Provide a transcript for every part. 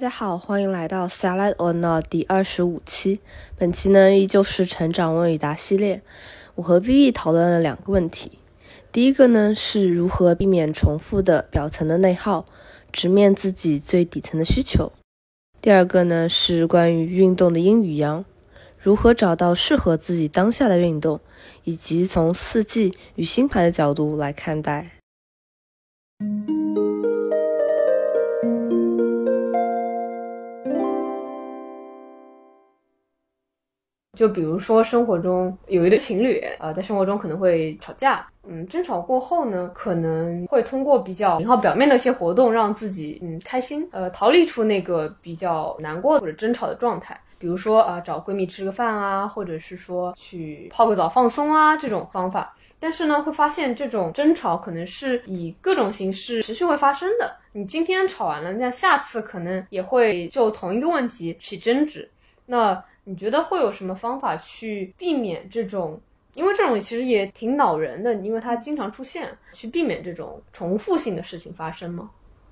大家好，欢迎来到 Salad or Not 第二十五期。本期呢依旧是成长问与答系列。我和 Vivi 讨论了两个问题，第一个呢是如何避免重复的表层的内耗，直面自己最底层的需求。第二个呢是关于运动的阴与阳，如何找到适合自己当下的运动，以及从四季与星盘的角度来看待。就比如说，生活中有一对情侣，呃，在生活中可能会吵架，嗯，争吵过后呢，可能会通过比较然后表面的一些活动，让自己嗯开心，呃，逃离出那个比较难过或者争吵的状态。比如说啊，找闺蜜吃个饭啊，或者是说去泡个澡放松啊，这种方法。但是呢，会发现这种争吵可能是以各种形式持续会发生的。你今天吵完了，那下次可能也会就同一个问题起争执。那你觉得会有什么方法去避免这种？因为这种其实也挺恼人的，因为它经常出现，去避免这种重复性的事情发生吗？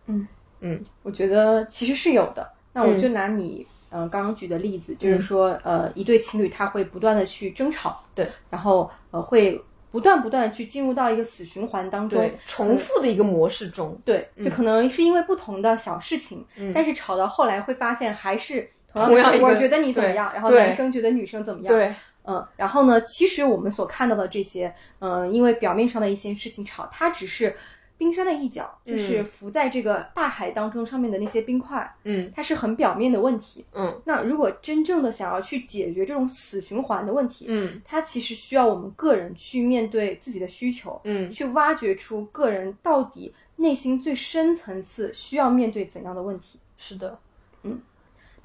嗯嗯，我觉得其实是有的。那我就拿你嗯刚刚举的例子，就是说呃一对情侣他会不断的去争吵，对，然后呃会不断不断的去进入到一个死循环当中，重复的一个模式中，对，就可能是因为不同的小事情，嗯但是吵到后来会发现还是。同样我觉得你怎么样？然后男生觉得女生怎么样？对，嗯，然后呢？其实我们所看到的这些，嗯，因为表面上的一些事情吵，它只是冰山的一角，就是浮在这个大海当中上面的那些冰块，嗯，它是很表面的问题，嗯。那如果真正的想要去解决这种死循环的问题，嗯，它其实需要我们个人去面对自己的需求，嗯，去挖掘出个人到底内心最深层次需要面对怎样的问题。是的，嗯。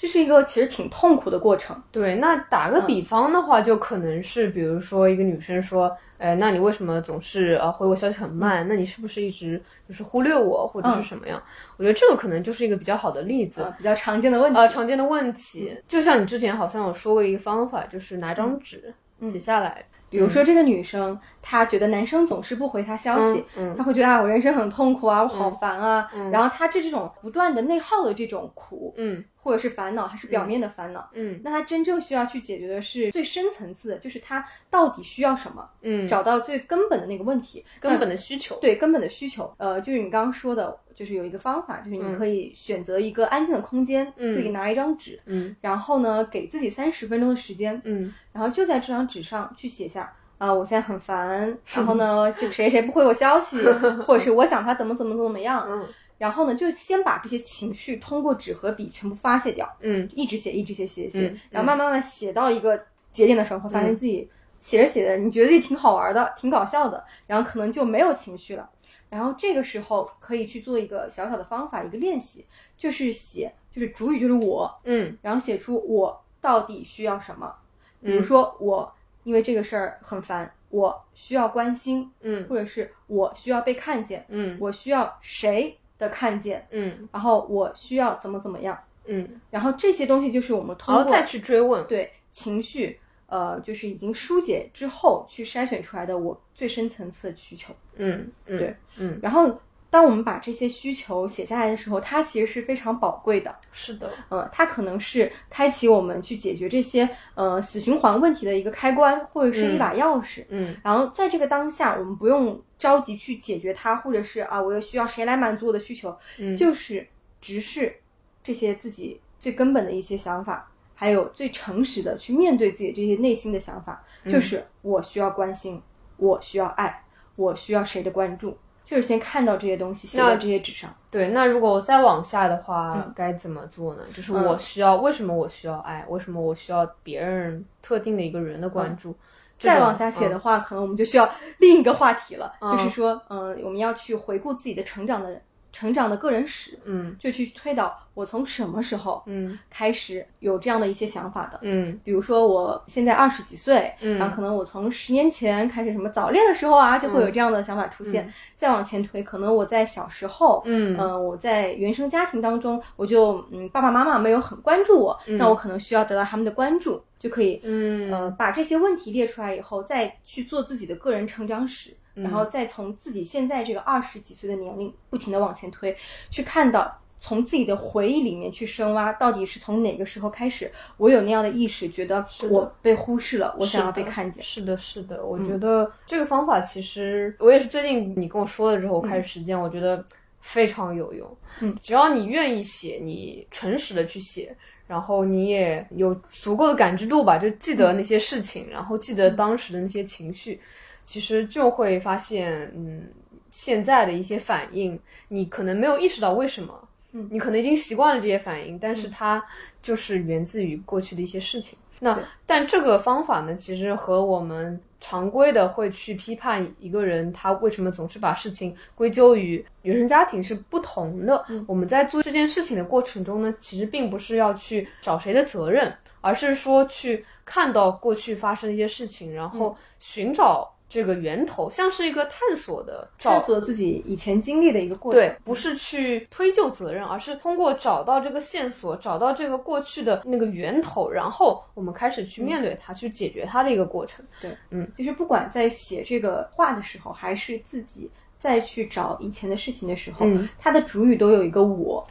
这是一个其实挺痛苦的过程。对，那打个比方的话，就可能是，比如说一个女生说，哎，那你为什么总是呃回我消息很慢？那你是不是一直就是忽略我，或者是什么样？我觉得这个可能就是一个比较好的例子，比较常见的问题。呃，常见的问题，就像你之前好像有说过一个方法，就是拿张纸写下来。比如说这个女生，她觉得男生总是不回她消息，她会觉得啊，我人生很痛苦啊，我好烦啊。然后她这这种不断的内耗的这种苦，嗯，或者是烦恼，还是表面的烦恼，嗯，那她真正需要去解决的是最深层次的，就是她到底需要什么，嗯，找到最根本的那个问题，根本的需求，对根本的需求。呃，就是你刚刚说的，就是有一个方法，就是你可以选择一个安静的空间，自己拿一张纸，嗯，然后呢，给自己三十分钟的时间，嗯，然后就在这张纸上去写下。啊，我现在很烦，然后呢，就谁谁不回我消息，或者是我想他怎么怎么怎么样，嗯，然后呢，就先把这些情绪通过纸和笔全部发泄掉，嗯，一直写，一直写，写写，然后慢慢慢写到一个节点的时候，会发现自己写着写着，你觉得自己挺好玩的，挺搞笑的，然后可能就没有情绪了，然后这个时候可以去做一个小小的方法，一个练习，就是写，就是主语就是我，嗯，然后写出我到底需要什么，比如说我。因为这个事儿很烦，我需要关心，嗯，或者是我需要被看见，嗯，我需要谁的看见，嗯，然后我需要怎么怎么样，嗯，然后这些东西就是我们通过再去追问，对情绪，呃，就是已经疏解之后去筛选出来的我最深层次的需求，嗯，嗯对，嗯，然后。当我们把这些需求写下来的时候，它其实是非常宝贵的。是的，呃，它可能是开启我们去解决这些呃死循环问题的一个开关，或者是一把钥匙。嗯，然后在这个当下，我们不用着急去解决它，或者是啊，我又需要谁来满足我的需求？嗯，就是直视这些自己最根本的一些想法，还有最诚实的去面对自己这些内心的想法，就是我需要关心，我需要爱，我需要谁的关注。就是先看到这些东西写在这些纸上。对，那如果我再往下的话，该怎么做呢？就是我需要，为什么我需要爱？为什么我需要别人特定的一个人的关注？再往下写的话，可能我们就需要另一个话题了，就是说，嗯，我们要去回顾自己的成长的。成长的个人史，嗯，就去推导我从什么时候，嗯，开始有这样的一些想法的，嗯，比如说我现在二十几岁，嗯，然后可能我从十年前开始什么早恋的时候啊，就会有这样的想法出现。再往前推，可能我在小时候，嗯，呃，我在原生家庭当中，我就嗯爸爸妈妈没有很关注我，那我可能需要得到他们的关注，就可以，嗯，呃，把这些问题列出来以后，再去做自己的个人成长史。然后再从自己现在这个二十几岁的年龄不停的往前推，去看到从自己的回忆里面去深挖，到底是从哪个时候开始，我有那样的意识，觉得我被忽视了，我想要被看见。是的，是的，我觉得这个方法其实我也是最近你跟我说了之后，我开始实践，我觉得非常有用。嗯，只要你愿意写，你诚实的去写。然后你也有足够的感知度吧，就记得那些事情，然后记得当时的那些情绪，其实就会发现，嗯，现在的一些反应，你可能没有意识到为什么，嗯，你可能已经习惯了这些反应，但是它就是源自于过去的一些事情。那但这个方法呢，其实和我们。常规的会去批判一个人，他为什么总是把事情归咎于原生家庭是不同的。我们在做这件事情的过程中呢，其实并不是要去找谁的责任，而是说去看到过去发生的一些事情，然后寻找。这个源头像是一个探索的，探索自己以前经历的一个过程，对，不是去推就责任，而是通过找到这个线索，找到这个过去的那个源头，然后我们开始去面对它，去解决它的一个过程。对，嗯，其实不管在写这个话的时候，还是自己再去找以前的事情的时候，它的主语都有一个我，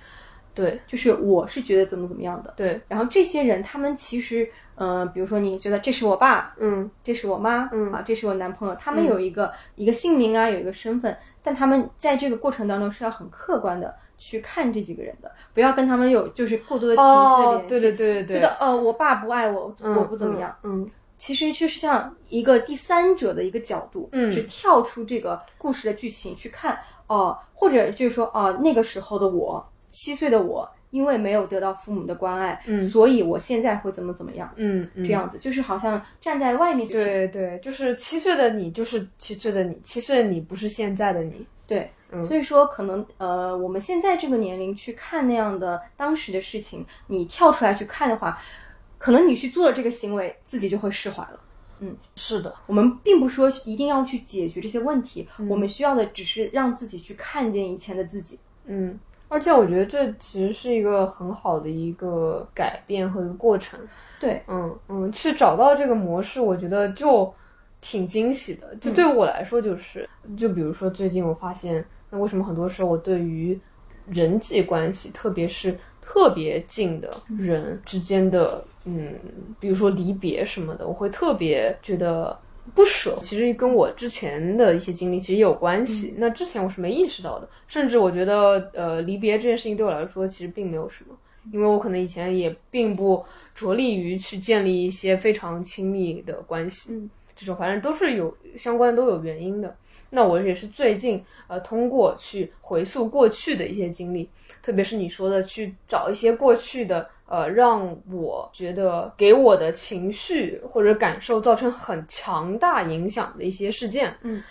对，就是我是觉得怎么怎么样的，对，然后这些人他们其实。嗯，比如说你觉得这是我爸，嗯，这是我妈，嗯啊，这是我男朋友，他们有一个一个姓名啊，有一个身份，但他们在这个过程当中是要很客观的去看这几个人的，不要跟他们有就是过多的情绪的联系。对对对对对。觉得哦，我爸不爱我，我不怎么样。嗯，其实就是像一个第三者的一个角度，嗯，去跳出这个故事的剧情去看，哦，或者就是说，哦，那个时候的我，七岁的我。因为没有得到父母的关爱，嗯，所以我现在会怎么怎么样，嗯，这样子就是好像站在外面，对对，就是七岁的你就是七岁的你，七岁的你不是现在的你，对，所以说可能呃，我们现在这个年龄去看那样的当时的事情，你跳出来去看的话，可能你去做了这个行为，自己就会释怀了。嗯，是的，我们并不说一定要去解决这些问题，我们需要的只是让自己去看见以前的自己。嗯。而且我觉得这其实是一个很好的一个改变和一个过程。对，嗯嗯，去找到这个模式，我觉得就挺惊喜的。就对我来说，就是就比如说最近我发现，那为什么很多时候我对于人际关系，特别是特别近的人之间的，嗯，比如说离别什么的，我会特别觉得。不舍，其实跟我之前的一些经历其实也有关系。那之前我是没意识到的，甚至我觉得，呃，离别这件事情对我来说其实并没有什么，因为我可能以前也并不着力于去建立一些非常亲密的关系。嗯，这种反正都是有相关都有原因的。那我也是最近呃，通过去回溯过去的一些经历，特别是你说的去找一些过去的。呃，让我觉得给我的情绪或者感受造成很强大影响的一些事件，嗯，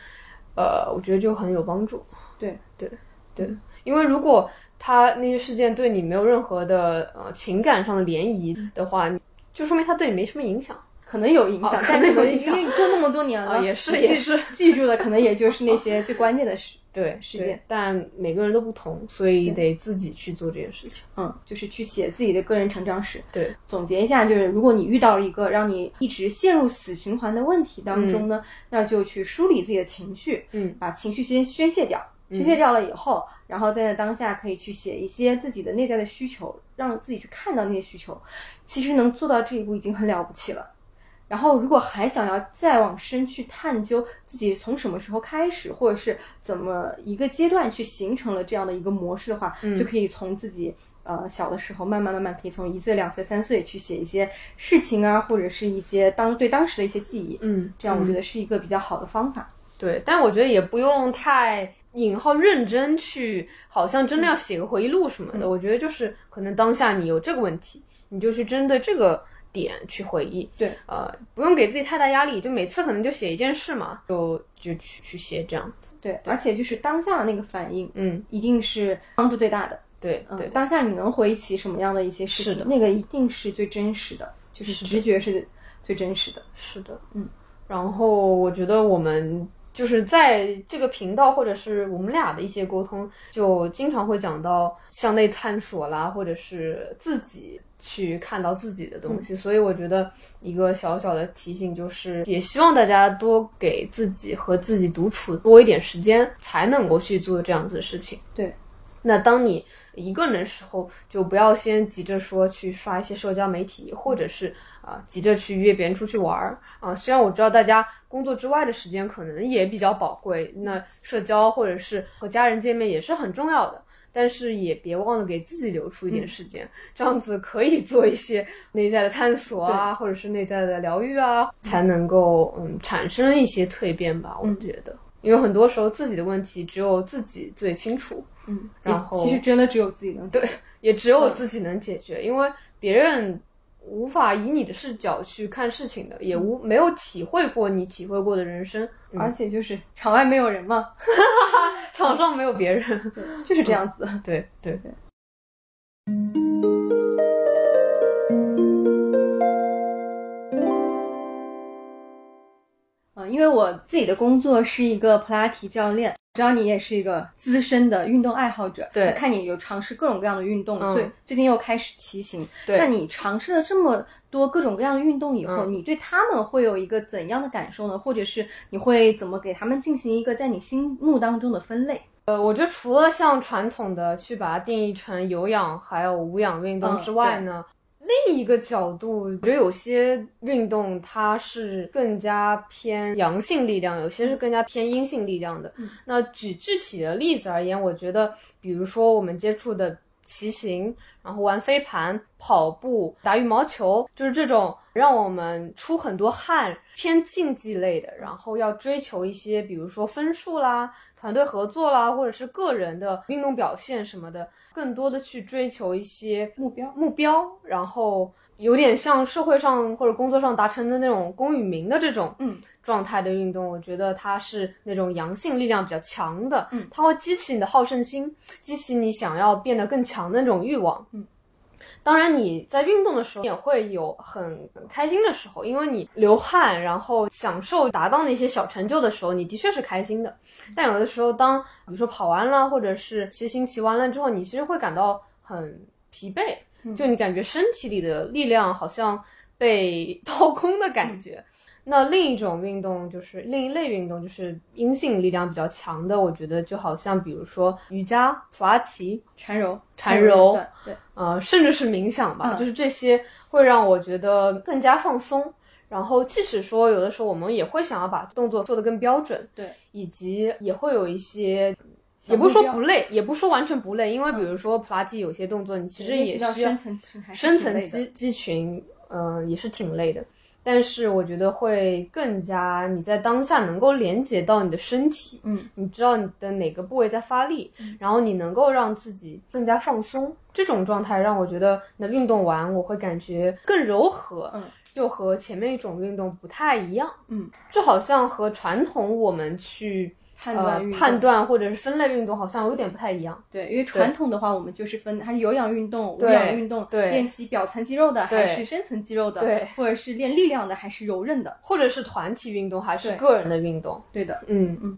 呃，我觉得就很有帮助。对对对，因为如果他那些事件对你没有任何的呃情感上的涟漪的话，就说明他对你没什么影响。可能有影响，可能有影响，因为过那么多年了，也是也是 记住的，可能也就是那些最关键的事。对事件，但每个人都不同，所以得自己去做这件事情。嗯，就是去写自己的个人成长史。对，总结一下，就是如果你遇到了一个让你一直陷入死循环的问题当中呢，那就去梳理自己的情绪，嗯，把情绪先宣泄掉，宣泄掉了以后，然后在那当下可以去写一些自己的内在的需求，让自己去看到那些需求。其实能做到这一步已经很了不起了。然后，如果还想要再往深去探究自己从什么时候开始，或者是怎么一个阶段去形成了这样的一个模式的话，就可以从自己呃小的时候慢慢慢慢，可以从一岁、两岁、三岁去写一些事情啊，或者是一些当对当时的一些记忆，嗯，这样我觉得是一个比较好的方法。对，但我觉得也不用太引号认真去，好像真的要写个回忆录什么的。我觉得就是可能当下你有这个问题，你就去针对这个。点去回忆，对，呃，不用给自己太大压力，就每次可能就写一件事嘛，就就去去写这样子，对，而且就是当下的那个反应，嗯，一定是帮助最大的，对，对，当下你能回忆起什么样的一些事情，那个一定是最真实的，就是直觉是最真实的，是的，嗯，然后我觉得我们就是在这个频道或者是我们俩的一些沟通，就经常会讲到向内探索啦，或者是自己。去看到自己的东西，所以我觉得一个小小的提醒就是，也希望大家多给自己和自己独处多一点时间，才能够去做这样子的事情。对，那当你一个人的时候，就不要先急着说去刷一些社交媒体，或者是啊、急着去约别人出去玩儿啊。虽然我知道大家工作之外的时间可能也比较宝贵，那社交或者是和家人见面也是很重要的。但是也别忘了给自己留出一点时间，这样子可以做一些内在的探索啊，或者是内在的疗愈啊，才能够嗯产生一些蜕变吧。我觉得，因为很多时候自己的问题只有自己最清楚，嗯，然后其实真的只有自己能对，也只有自己能解决，因为别人无法以你的视角去看事情的，也无没有体会过你体会过的人生，而且就是场外没有人嘛，场上没有别人，就是这样子。对 对。嗯，因为我自己的工作是一个普拉提教练，知道你也是一个资深的运动爱好者，对我看你有尝试各种各样的运动，嗯最最近又开始骑行。对那你尝试了这么多各种各样的运动以后，嗯你对他们会有一个怎样的感受呢？或者是你会怎么给他们进行一个在你心目当中的分类？呃，我觉得除了像传统的去把它定义成有氧还有无氧运动嗯之外呢，另一个角度，我觉得有些运动它是更加偏阳性力量，有些是更加偏阴性力量的。那举具体的例子而言，我觉得，比如说我们接触的骑行，然后玩飞盘、跑步、打羽毛球，就是这种让我们出很多汗、偏竞技类的，然后要追求一些，比如说分数啦、团队合作啦，或者是个人的运动表现什么的，更多的去追求一些目标目标，然后有点像社会上或者工作上达成的那种功与名的这种嗯状态的运动，我觉得它是那种阳性力量比较强的，嗯它会激起你的好胜心，激起你想要变得更强的那种欲望，嗯。当然，你在运动的时候也会有很很开心的时候，因为你流汗，然后享受达到那些小成就的时候，你的确是开心的。但有的时候，当比如说跑完了，或者是骑行骑完了之后，你其实会感到很疲惫，就你感觉身体里的力量好像被 掏空的感觉。那另一种运动就是另一类运动，就是阴性力量比较强的，我觉得就好像比如说瑜伽、普拉提、缠柔，缠柔对，呃，甚至是冥想吧，嗯就是这些会让我觉得更加放松。然后，即使说有的时候我们也会想要把动作做得更标准，对，以及也会有一些，也不是说不累，也不是说完全不累，因为比如说普拉提有些动作，你其实也需要深层肌肌群，呃，也是挺累的。但是我觉得会更加你在当下能够连接到你的身体，嗯，你知道你的哪个部位在发力，然后你能够让自己更加放松。这种状态让我觉得，那运动完我会感觉更柔和，嗯，就和前面一种运动不太一样，嗯，就好像和传统我们去呃判断判断或者是分类运动好像有点不太一样。对，因为传统的话，我们就是分它是有氧运动、无氧运动，对。练习表层肌肉的还是深层肌肉的，对。或者是练力量的还是柔韧的，或者是团体运动还是个人的运动，对的，嗯。嗯，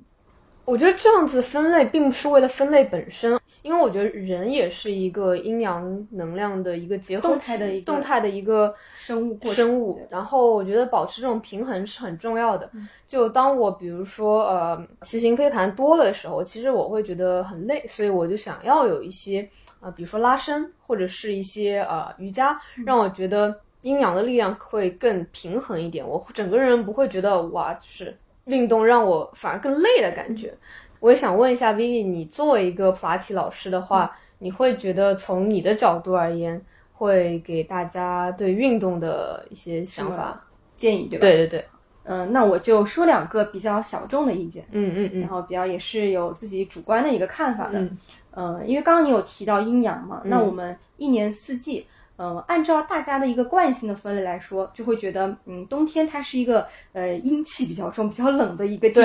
我觉得这样子分类并不是为了分类本身，因为我觉得人也是一个阴阳能量的一个结合体动态的一个动态的一个生物过程生物。然后我觉得保持这种平衡是很重要的。就当我比如说呃骑行飞盘多了的时候，其实我会觉得很累，所以我就想要有一些呃比如说拉伸或者是一些呃瑜伽，让我觉得阴阳的力量会更平衡一点，我整个人不会觉得哇就是。运动让我反而更累的感觉。我也想问一下 Vivi，你作为一个普拉提老师的话，你会觉得从你的角度而言，会给大家对运动的一些想法？建议，对吧？对对对，嗯、那我就说两个比较小众的意见，嗯嗯嗯然后比较也是有自己主观的一个看法的。嗯呃，因为刚刚你有提到阴阳嘛，那我们一年四季，呃，按照大家的一个惯性的分类来说，就会觉得，嗯，冬天它是一个呃阴气比较重、比较冷的一个季节。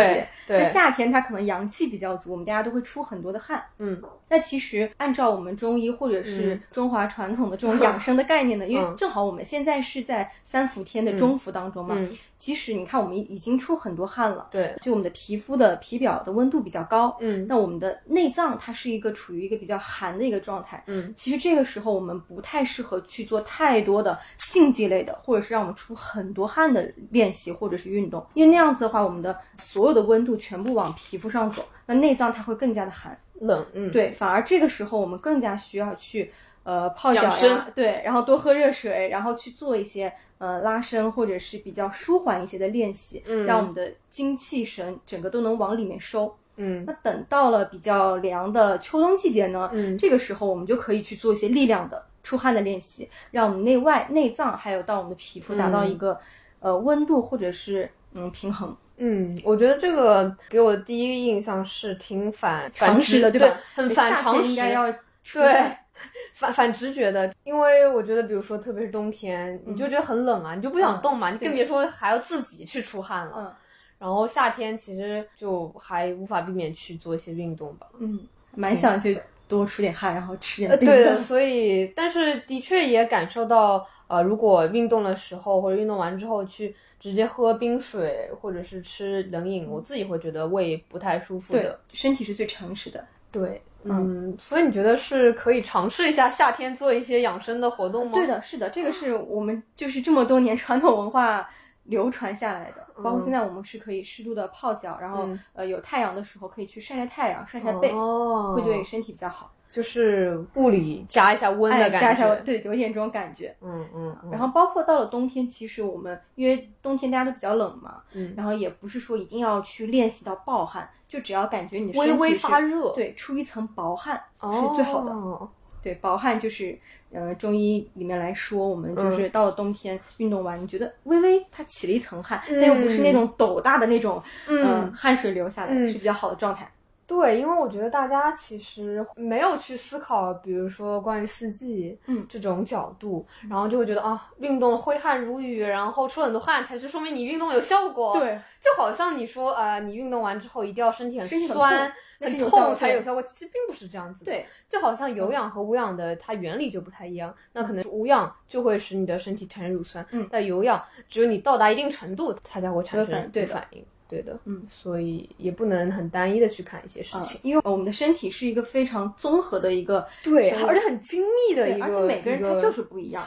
对，对。那夏天它可能阳气比较足，我们大家都会出很多的汗。嗯。那其实按照我们中医或者是嗯。中华传统的这种养生的概念呢，因为嗯。正好我们现在是在三伏天的中伏当中嘛，嗯，其实你看我们已经出很多汗了，对，就我们的皮肤的皮表的温度比较高，嗯那我们的内脏它是一个处于一个比较寒的一个状态，嗯其实这个时候我们不太适合去做太多的竞技类的，或者是让我们出很多汗的练习或者是运动，因为那样子的话，我们的所有的温度全部往皮肤上走，那内脏它会更加的寒。冷，嗯，对，反而这个时候我们更加需要去呃泡脚呀，对，然后多喝热水，然后去做一些呃拉伸或者是比较舒缓一些的练习，嗯。让我们的精气神整个都能往里面收。嗯。那等到了比较凉的秋冬季节呢，嗯。这个时候我们就可以去做一些力量的出汗的练习，让我们内外内脏还有到我们的皮肤达到一个、呃温度或者是嗯平衡。嗯，我觉得这个给我的第一个印象是挺反反常识的，对吧？很反常识，应该要对汗，反反直觉的，因为我觉得，比如说，特别是冬天，你就觉得很冷啊，你就不想动嘛，你更别说还要自己去出汗了。嗯然后夏天其实就还无法避免去做一些运动吧。嗯，蛮想去多出点汗，然后吃点呃，冰对的，所以但是的确也感受到，呃，如果运动的时候或者运动完之后去直接喝冰水或者是吃冷饮，我自己会觉得胃不太舒服对的。，身体是最诚实的。对，嗯，所以你觉得是可以尝试一下夏天做一些养生的活动吗？对的，是的，这个是我们就是这么多年传统文化流传下来的。包括现在我们是可以适度的泡脚，然后、嗯呃有太阳的时候可以去晒晒太阳、晒晒背，哦，会对身体比较好。就是物理加一下温的哎，感觉，加一下对，有点这种感觉。嗯嗯嗯，然后包括到了冬天，其实我们因为冬天大家都比较冷嘛，嗯然后也不是说一定要去练习到暴汗，就只要感觉你微微发热，对，出一层薄汗哦，是最好的。对，薄汗就是，呃，中医里面来说，我们嗯就是到了冬天运动完，你觉得微微它起了一层汗，但又不是那种斗大的那种，嗯呃汗水流下来，嗯是比较好的状态。对，因为我觉得大家其实没有去思考，比如说关于四季，嗯这种角度，然后就会觉得啊，运动挥汗如雨，然后出很多汗，才是说明你运动有效果。，对，就好像你说啊、呃你运动完之后一定要身体很酸痛、很痛才有效果，其实并不是这样子的。对，就好像有氧和无氧的它原理就不太一样，那可能无氧就会使你的身体产生乳酸，嗯但有氧只有你到达一定程度，它才会产生对反应。对的，嗯，所以也不能很单一的去看一些事啊、情。因为我们的身体是一个非常综合的一个，对，而且很精密的对一个，而且每个人他就是不一样。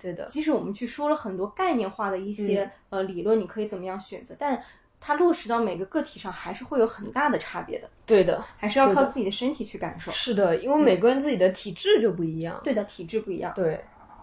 对的，即使我们去说了很多概念化的一些、呃理论，你可以怎么样选择，但它落实到每个个体上还是会有很大的差别的，对的，还是要靠自己的身体去感受。是的，因为每个人自己的体质就不一样。对的，体质不一样。对，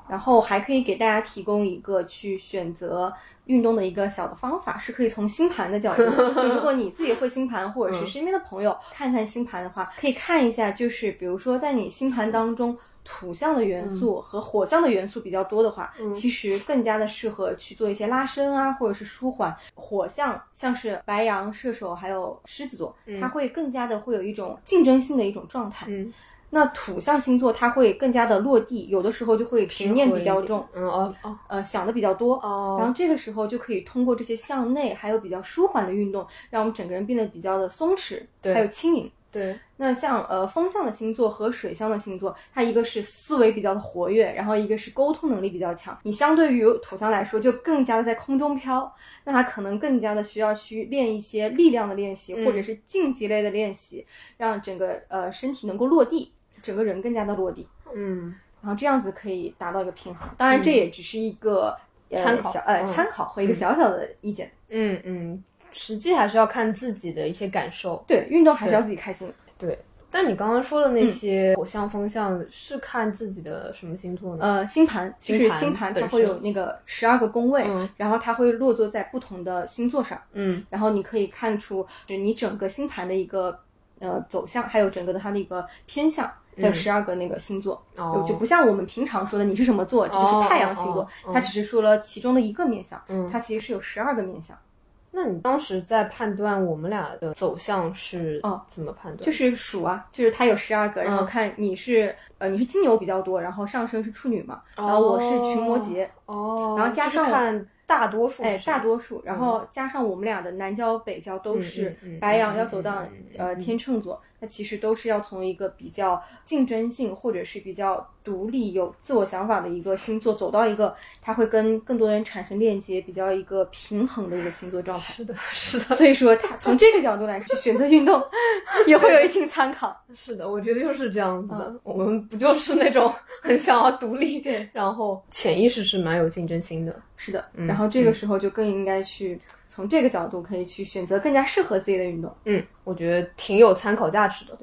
然后还可以给大家提供一个去选择运动的一个小的方法，是可以从星盘的角度，就如果你自己会星盘，或者是身边的朋友看看星盘的话，可以看一下，就是比如说在你星盘当中。土象的元素和火象的元素比较多的话，其实更加的适合去做一些拉伸啊，或者是舒缓。火象像是白羊、射手还有狮子座，它会更加的会有一种竞争性的一种状态。嗯，那土象星座它会更加的落地，有的时候就会执念比较重，嗯哦哦呃，想的比较多。哦，然后这个时候就可以通过这些向内还有比较舒缓的运动，让我们整个人变得比较的松弛，对还有轻盈。对，那像呃风象的星座和水象的星座，它一个是思维比较的活跃，然后一个是沟通能力比较强。你相对于土象来说，就更加的在空中飘，那它可能更加的需要去练一些力量的练习，嗯或者是竞技类的练习，让整个呃身体能够落地，整个人更加的落地。嗯，然后这样子可以达到一个平衡。当然，这也只是一个、呃参考呃嗯参考和一个小小的意见。嗯嗯，实际还是要看自己的一些感受。对，运动还是要自己开心。对，但你刚刚说的嗯那些火象、风象是看自己的什么星座呢？呃，星盘就是星盘，它会有那个十二个宫位，嗯然后它会落座在不同的星座上，嗯然后你可以看出就是你整个星盘的一个呃走向，还有整个的它的一个偏向。还有十二个那个星座，就不像我们平常说的你是什么座，这就是太阳星座，它只是说了其中的一个面相，嗯它其实是有十二个面相。那你当时在判断我们俩的走向是哦怎么判断？就是数啊，就是它有十二个，然后嗯。看你是呃你是金牛比较多，然后上升是处女嘛，然后我是群摩羯，哦，然后加上看大多数是，哎大多数，然后加上我们俩的南交北交都是白羊嗯要走到呃天秤座，那其实都是要从一个比较竞争性或者是比较独立有自我想法的一个星座走到一个他会跟更多人产生链接，比较一个平衡的一个星座状态。是的，是的，所以说，他从这个角度来说，选择运动也会有一定参考。是的，我觉得就是这样子的。嗯我们不就是那种 很想要独立，对，然后潜意识是蛮有竞争心的。是的，嗯然后这个时候就更应该去从这个角度可以去选择更加适合自己的运动。嗯，我觉得挺有参考价值的。